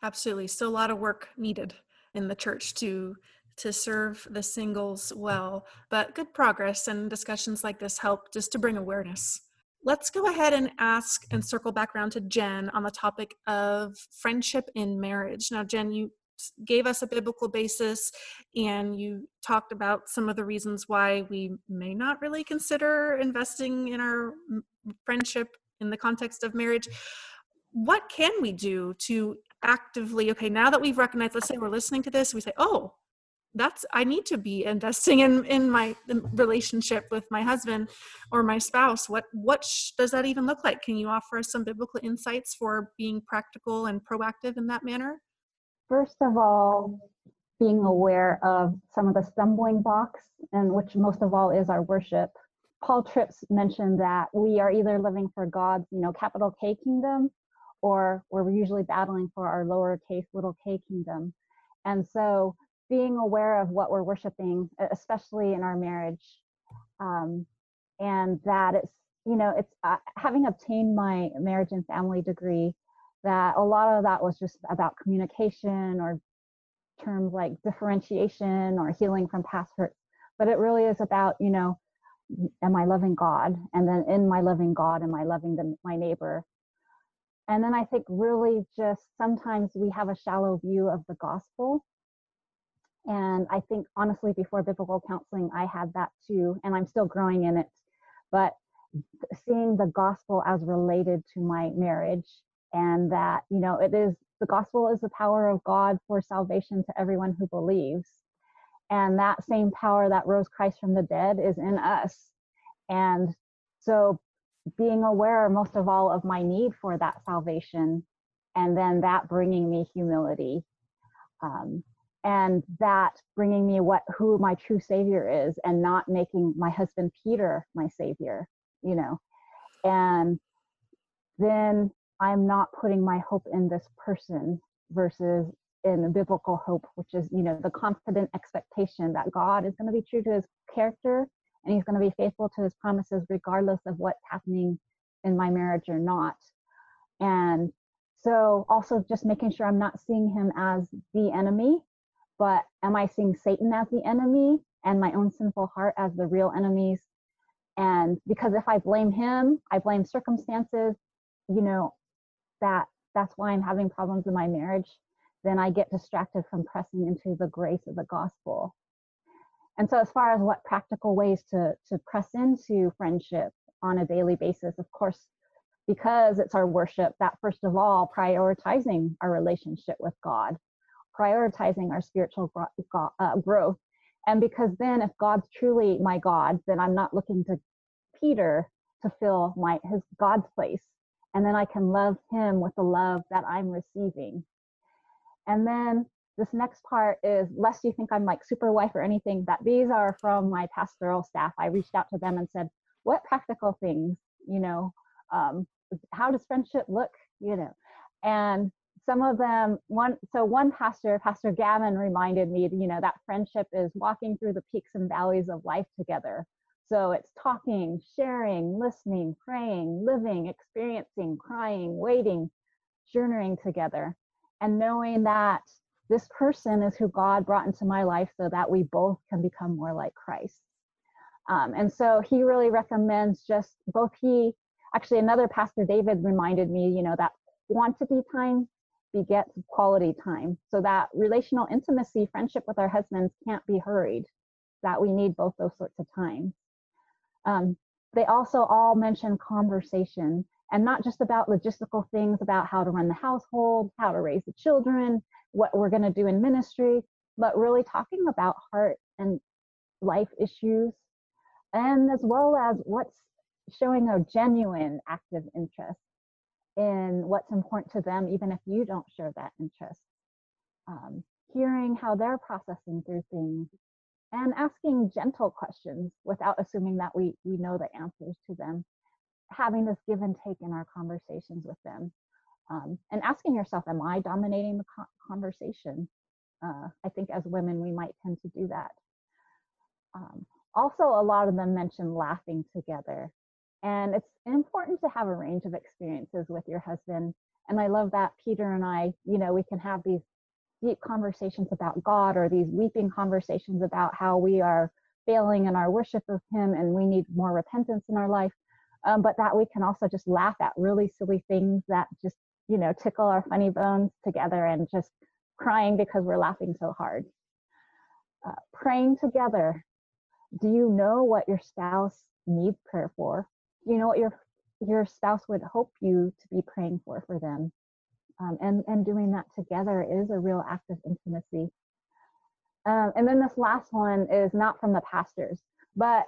Absolutely. Still a lot of work needed in the church to to serve the singles well, but good progress and discussions like this help just to bring awareness. Let's go ahead and ask and circle back around to Jen on the topic of friendship in marriage. Now, Jen, you gave us a biblical basis and you talked about some of the reasons why we may not really consider investing in our friendship in the context of marriage. What can we do to actively okay now that we've recognized let's say we're listening to this we say oh that's i need to be investing in in my relationship with my husband or my spouse. What what sh- does that even look like? Can you offer us some biblical insights for being practical and proactive in that manner first of all being aware of some of the stumbling blocks and which most of all is our worship. Paul tripp mentioned that we are either living for god's you know capital k kingdom or we're usually battling for our lowercase little k kingdom. And so being aware of what we're worshiping, especially in our marriage, um, and that it's you know it's uh, having obtained my marriage and family degree that a lot of that was just about communication or terms like differentiation or healing from past hurts but it really is about you know am i loving god? And then in my loving god am i loving the, my neighbor? And then i think really just sometimes we have a shallow view of the gospel. And I think honestly, before biblical counseling, I had that too, and I'm still growing in it. But seeing the gospel as related to my marriage, and that, you know, it is the gospel is the power of God for salvation to everyone who believes. And that same power that rose Christ from the dead is in us. And so being aware most of all of my need for that salvation, and then that bringing me humility. Um, and that bringing me what who my true savior is and not making my husband peter my savior you know and then i'm not putting my hope in this person versus in the biblical hope which is you know the confident expectation that god is going to be true to his character and he's going to be faithful to his promises regardless of what's happening in my marriage or not and so also just making sure i'm not seeing him as the enemy but am I seeing Satan as the enemy and my own sinful heart as the real enemies? And because if I blame him, I blame circumstances, you know, that that's why I'm having problems in my marriage, then I get distracted from pressing into the grace of the gospel. And so as far as what practical ways to to press into friendship on a daily basis, of course, because it's our worship, that first of all, prioritizing our relationship with God prioritizing our spiritual uh, growth. And because then, if God's truly my God, then I'm not looking to Peter to fill my his God's place, and then I can love him with the love that I'm receiving. And then this next part is lest you think I'm like super wife or anything, that these are from my pastoral staff. I reached out to them and said, what practical things, you know, um, how does friendship look, you know? And some of them one so one pastor pastor gavin reminded me you know that friendship is walking through the peaks and valleys of life together so it's talking sharing listening praying living experiencing crying waiting journeying together and knowing that this person is who god brought into my life so that we both can become more like christ um, and so he really recommends just both he actually another pastor david reminded me you know that quantity time begets quality time. So that relational intimacy, friendship with our husbands can't be hurried, that we need both those sorts of times. Um, they also all mention conversation and not just about logistical things about how to run the household, how to raise the children, what we're going to do in ministry, but really talking about heart and life issues, and as well as what's showing a genuine active interest in what's important to them, even if you don't share that interest. Um, hearing how they're processing through things and asking gentle questions without assuming that we, we know the answers to them. Having this give and take in our conversations with them. Um, and asking yourself, am I dominating the co- conversation? Uh, I think as women, we might tend to do that. Um, also, a lot of them mention laughing together and it's important to have a range of experiences with your husband. And I love that Peter and I, you know, we can have these deep conversations about God or these weeping conversations about how we are failing in our worship of Him and we need more repentance in our life. Um, but that we can also just laugh at really silly things that just, you know, tickle our funny bones together and just crying because we're laughing so hard. Uh, praying together. Do you know what your spouse needs prayer for? Do you know what your your spouse would hope you to be praying for for them? Um, and and doing that together is a real act of intimacy. Um, and then this last one is not from the pastors, but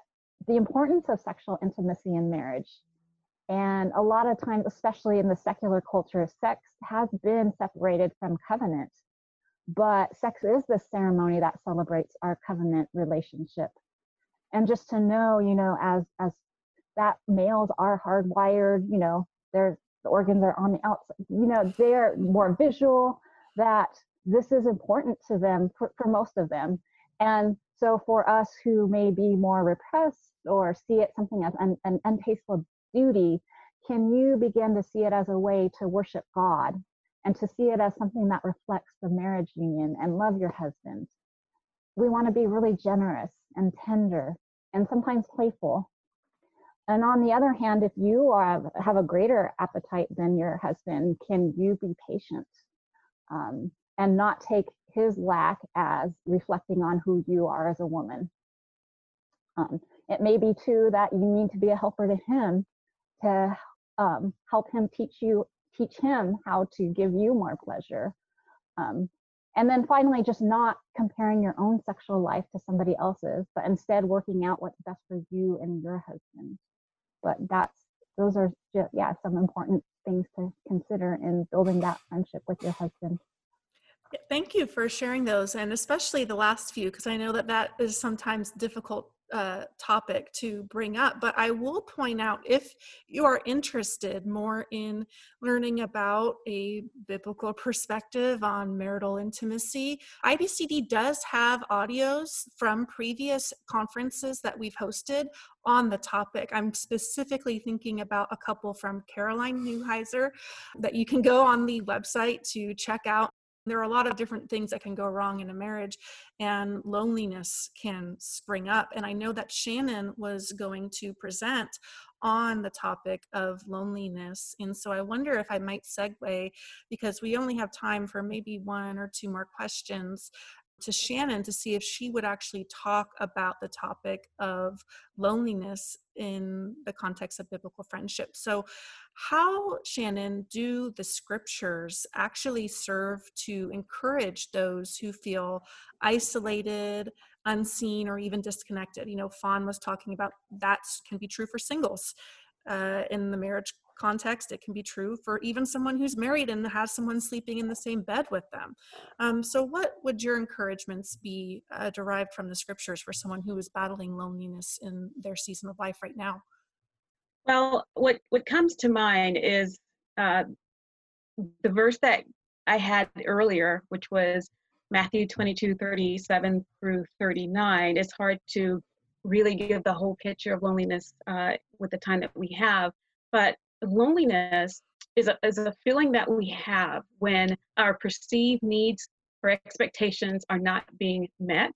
the importance of sexual intimacy in marriage. And a lot of times, especially in the secular culture, sex has been separated from covenant. But sex is the ceremony that celebrates our covenant relationship. And just to know, you know, as as that males are hardwired, you know, their the organs are on the outside, you know, they're more visual, that this is important to them for, for most of them. And so for us who may be more repressed or see it something as an, an untasteful duty, can you begin to see it as a way to worship God and to see it as something that reflects the marriage union and love your husband? We want to be really generous and tender and sometimes playful. And on the other hand, if you have a greater appetite than your husband, can you be patient um, and not take his lack as reflecting on who you are as a woman? Um, it may be too that you need to be a helper to him to um, help him teach you, teach him how to give you more pleasure. Um, and then finally, just not comparing your own sexual life to somebody else's, but instead working out what's best for you and your husband. But that's those are just, yeah some important things to consider in building that friendship with your husband. Thank you for sharing those, and especially the last few, because I know that that is sometimes difficult uh, topic to bring up, but I will point out if you are interested more in learning about a biblical perspective on marital intimacy, IBCD does have audios from previous conferences that we've hosted on the topic. I'm specifically thinking about a couple from Caroline Newheiser that you can go on the website to check out there are a lot of different things that can go wrong in a marriage and loneliness can spring up. And i know that shannon was going to present on the topic of loneliness and so i wonder if i might segue because we only have time for maybe one or two more questions to Shannon to see if she would actually talk about the topic of loneliness in the context of biblical friendship. So, how, Shannon, do the scriptures actually serve to encourage those who feel isolated, unseen, or even disconnected? You know, Fawn was talking about that can be true for singles. Uh, in the marriage context, it can be true for even someone who's married and has someone sleeping in the same bed with them. Um, so, what would your encouragements be uh, derived from the scriptures for someone who is battling loneliness in their season of life right now? Well, what what comes to mind is uh, the verse that I had earlier, which was Matthew 22, 37 through 39. It's hard to really give the whole picture of loneliness uh, with the time that we have, but loneliness is a, is a feeling that we have when our perceived needs or expectations are not being met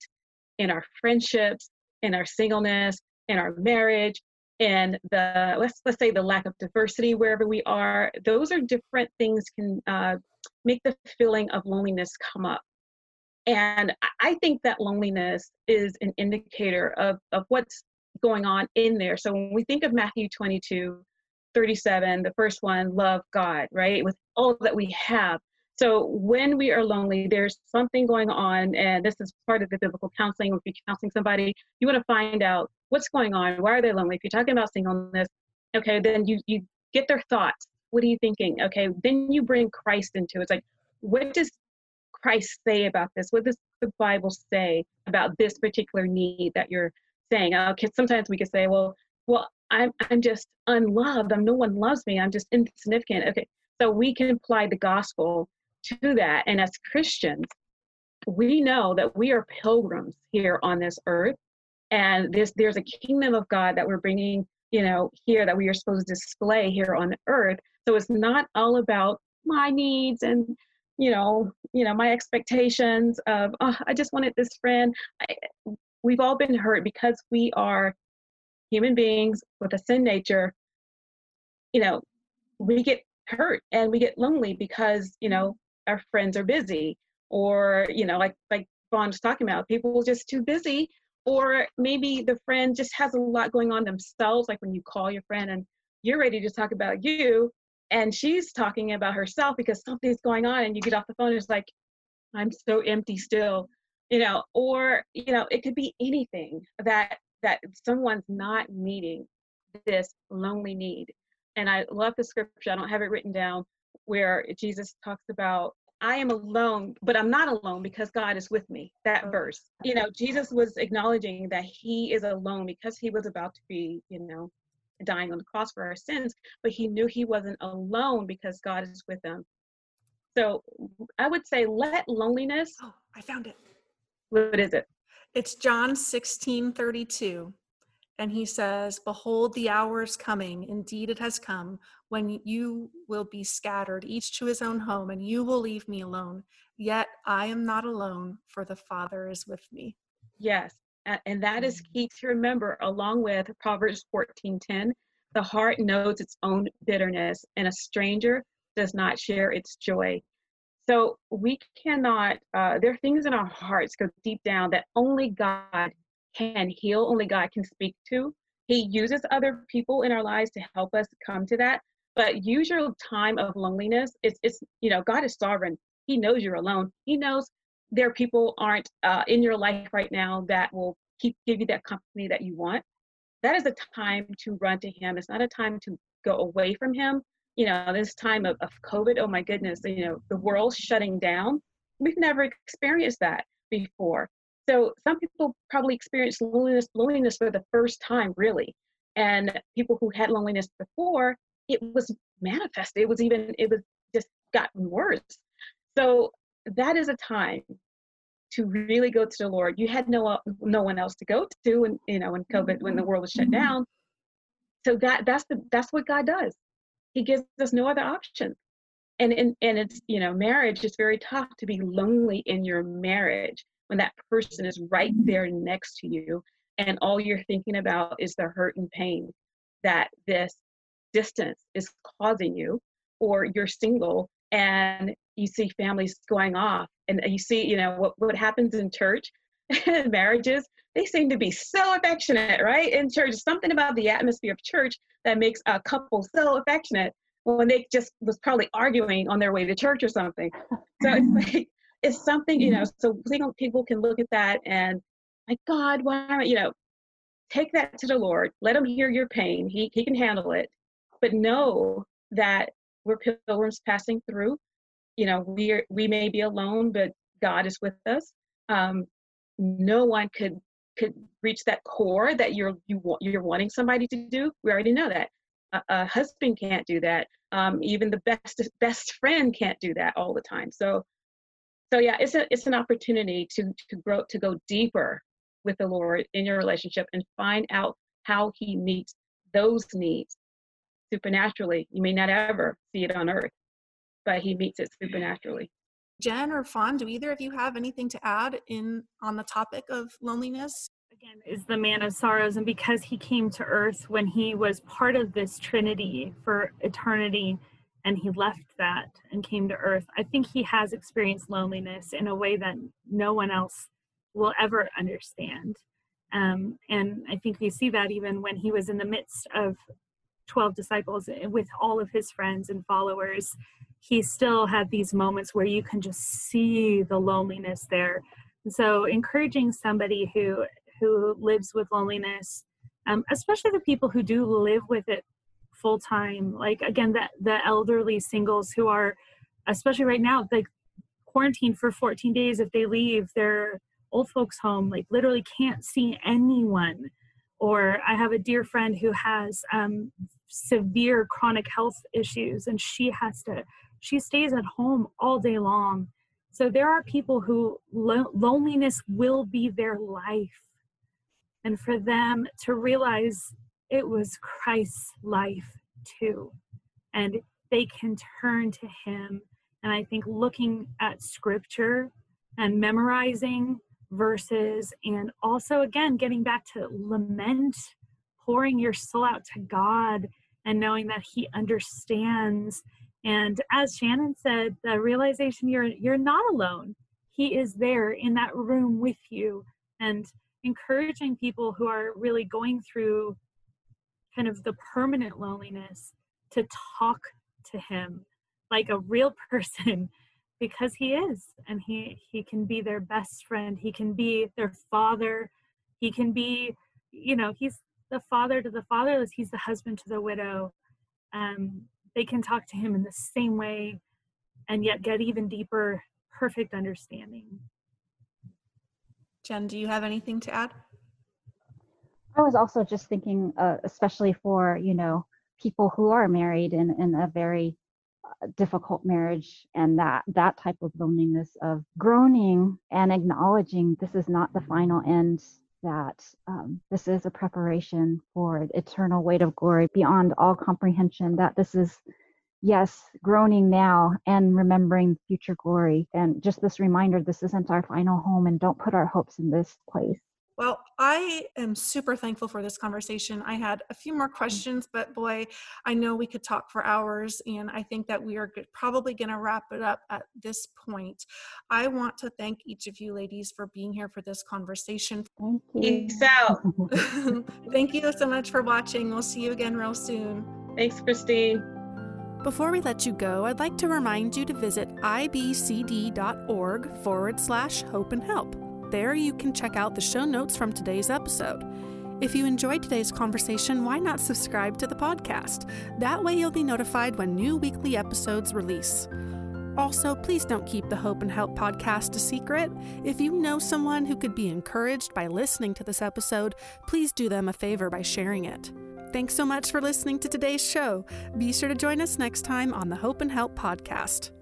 in our friendships, in our singleness, in our marriage, in the let's let's say the lack of diversity wherever we are. Those are different things can uh, make the feeling of loneliness come up. And I think that loneliness is an indicator of, of what's going on in there. So when we think of Matthew 22, 37, the first one, love God, right? With all that we have. So when we are lonely, there's something going on, and this is part of the biblical counseling. If you're counseling somebody, you want to find out what's going on. Why are they lonely? If you're talking about singleness, okay, then you you get their thoughts. What are you thinking? Okay, then you bring Christ into it. It's like, what does Christ say about this? What does the Bible say about this particular need that you're saying? Okay, sometimes we could say, well, well, I'm I'm just unloved. I'm no one loves me. I'm just insignificant. Okay, so we can apply the gospel to that. And as Christians, we know that we are pilgrims here on this earth, and this there's a kingdom of God that we're bringing, you know, here that we are supposed to display here on the earth. So it's not all about my needs and you know, you know, my expectations of oh, I just wanted this friend. I, we've all been hurt because we are human beings with a sin nature, you know, we get hurt and we get lonely because, you know, our friends are busy or you know like like Fawn was talking about people just too busy or maybe the friend just has a lot going on themselves like when you call your friend and you're ready to talk about you and she's talking about herself because something's going on and you get off the phone and it's like i'm so empty still you know or you know it could be anything that that someone's not meeting this lonely need and i love the scripture i don't have it written down where jesus talks about I am alone, but I'm not alone because God is with me. That oh, verse. You know, Jesus was acknowledging that he is alone because he was about to be, you know, dying on the cross for our sins, but he knew he wasn't alone because God is with him. So I would say let loneliness. Oh, I found it. What is it? It's John 16 32. And he says, Behold, the hour is coming. Indeed, it has come when you will be scattered, each to his own home, and you will leave me alone. Yet I am not alone, for the Father is with me. Yes. And that is mm-hmm. key to remember, along with Proverbs 14:10. The heart knows its own bitterness, and a stranger does not share its joy. So we cannot, uh, there are things in our hearts go deep down that only God can heal, only God can speak to. He uses other people in our lives to help us come to that. But use your time of loneliness. It's, it's you know, God is sovereign. He knows you're alone. He knows there are people aren't uh, in your life right now that will keep give you that company that you want. That is a time to run to Him. It's not a time to go away from Him. You know, this time of, of COVID, oh my goodness, you know, the world's shutting down. We've never experienced that before. So some people probably experienced loneliness, loneliness for the first time, really. And people who had loneliness before, it was manifested. It was even, it was just gotten worse. So that is a time to really go to the Lord. You had no no one else to go to, and you know, when COVID, when the world was shut mm-hmm. down. So that that's the that's what God does. He gives us no other option. And and and it's you know, marriage is very tough to be lonely in your marriage when that person is right there next to you and all you're thinking about is the hurt and pain that this distance is causing you or you're single and you see families going off and you see you know what, what happens in church marriages they seem to be so affectionate right? In church something about the atmosphere of church that makes a couple so affectionate when they just was probably arguing on their way to church or something. So it's like it's something you know so people can look at that and my god why you know take that to the lord let him hear your pain he, he can handle it. But know that we're pilgrims passing through you know we are we may be alone but god is with us. Um no one could could reach that core that you're you want you're wanting somebody to do we already know that. A, a husband can't do that. Um, even the best best friend can't do that all the time. So so yeah it's a it's an opportunity to to grow to go deeper with the lord in your relationship and find out how he meets those needs supernaturally. You may not ever see it on earth but he meets it supernaturally jen or fawn do either of you have anything to add in on the topic of loneliness? Again is the man of sorrows and because he came to earth when he was part of this trinity for eternity and he left that and came to earth i think he has experienced loneliness in a way that no one else will ever understand. Um, and i think we see that even when he was in the midst of 12 disciples eh, with all of his friends and followers he still had these moments where you can just see the loneliness there. And so encouraging somebody who who lives with loneliness um, especially the people who do live with it full time like again the the elderly singles who are especially right now like quarantined for 14 days if they leave their old folks home like literally can't see anyone. Or i have a dear friend who has um, severe chronic health issues and she has to she stays at home all day long so there are people who lo- loneliness will be their life and for them to realize it was Christ's life too. And they can turn to him. And I think looking at scripture and memorizing verses, and also again, getting back to lament, pouring your soul out to God and knowing that he understands. And as Shannon said, the realization you're you're not alone. he is there in that room with you and encouraging people who are really going through kind of the permanent loneliness to talk to him like a real person because he is and he he can be their best friend. He can be their father. He can be you know he's the father to the fatherless. He's the husband to the widow. Um, they can talk to him in the same way and yet get even deeper perfect understanding. Jen do you have anything to add? I was also just thinking uh, especially for you know people who are married in, in a very uh, difficult marriage and that that type of loneliness of groaning and acknowledging this is not the final end that um, this is a preparation for eternal weight of glory beyond all comprehension that this is yes groaning now and remembering future glory. And just this reminder this isn't our final home and don't put our hopes in this place well, I am super thankful for this conversation. I had a few more mm. questions, but boy, I know we could talk for hours, and I think that we are probably going to wrap it up at this point. I want to thank each of you ladies for being here for this conversation. Thank you. Peace out. thank you so much for watching. We'll see you again real soon. Thanks, Christine. Before we let you go, I'd like to remind you to visit ibcd.org forward slash hope and help. There you can check out the show notes from today's episode. If you enjoyed today's conversation, why not subscribe to the podcast? That way you'll be notified when new weekly episodes release. Also, please don't keep the Hope and Help podcast a secret. If you know someone who could be encouraged by listening to this episode, please do them a favor by sharing it. Thanks so much for listening to today's show. Be sure to join us next time on the Hope and Help podcast.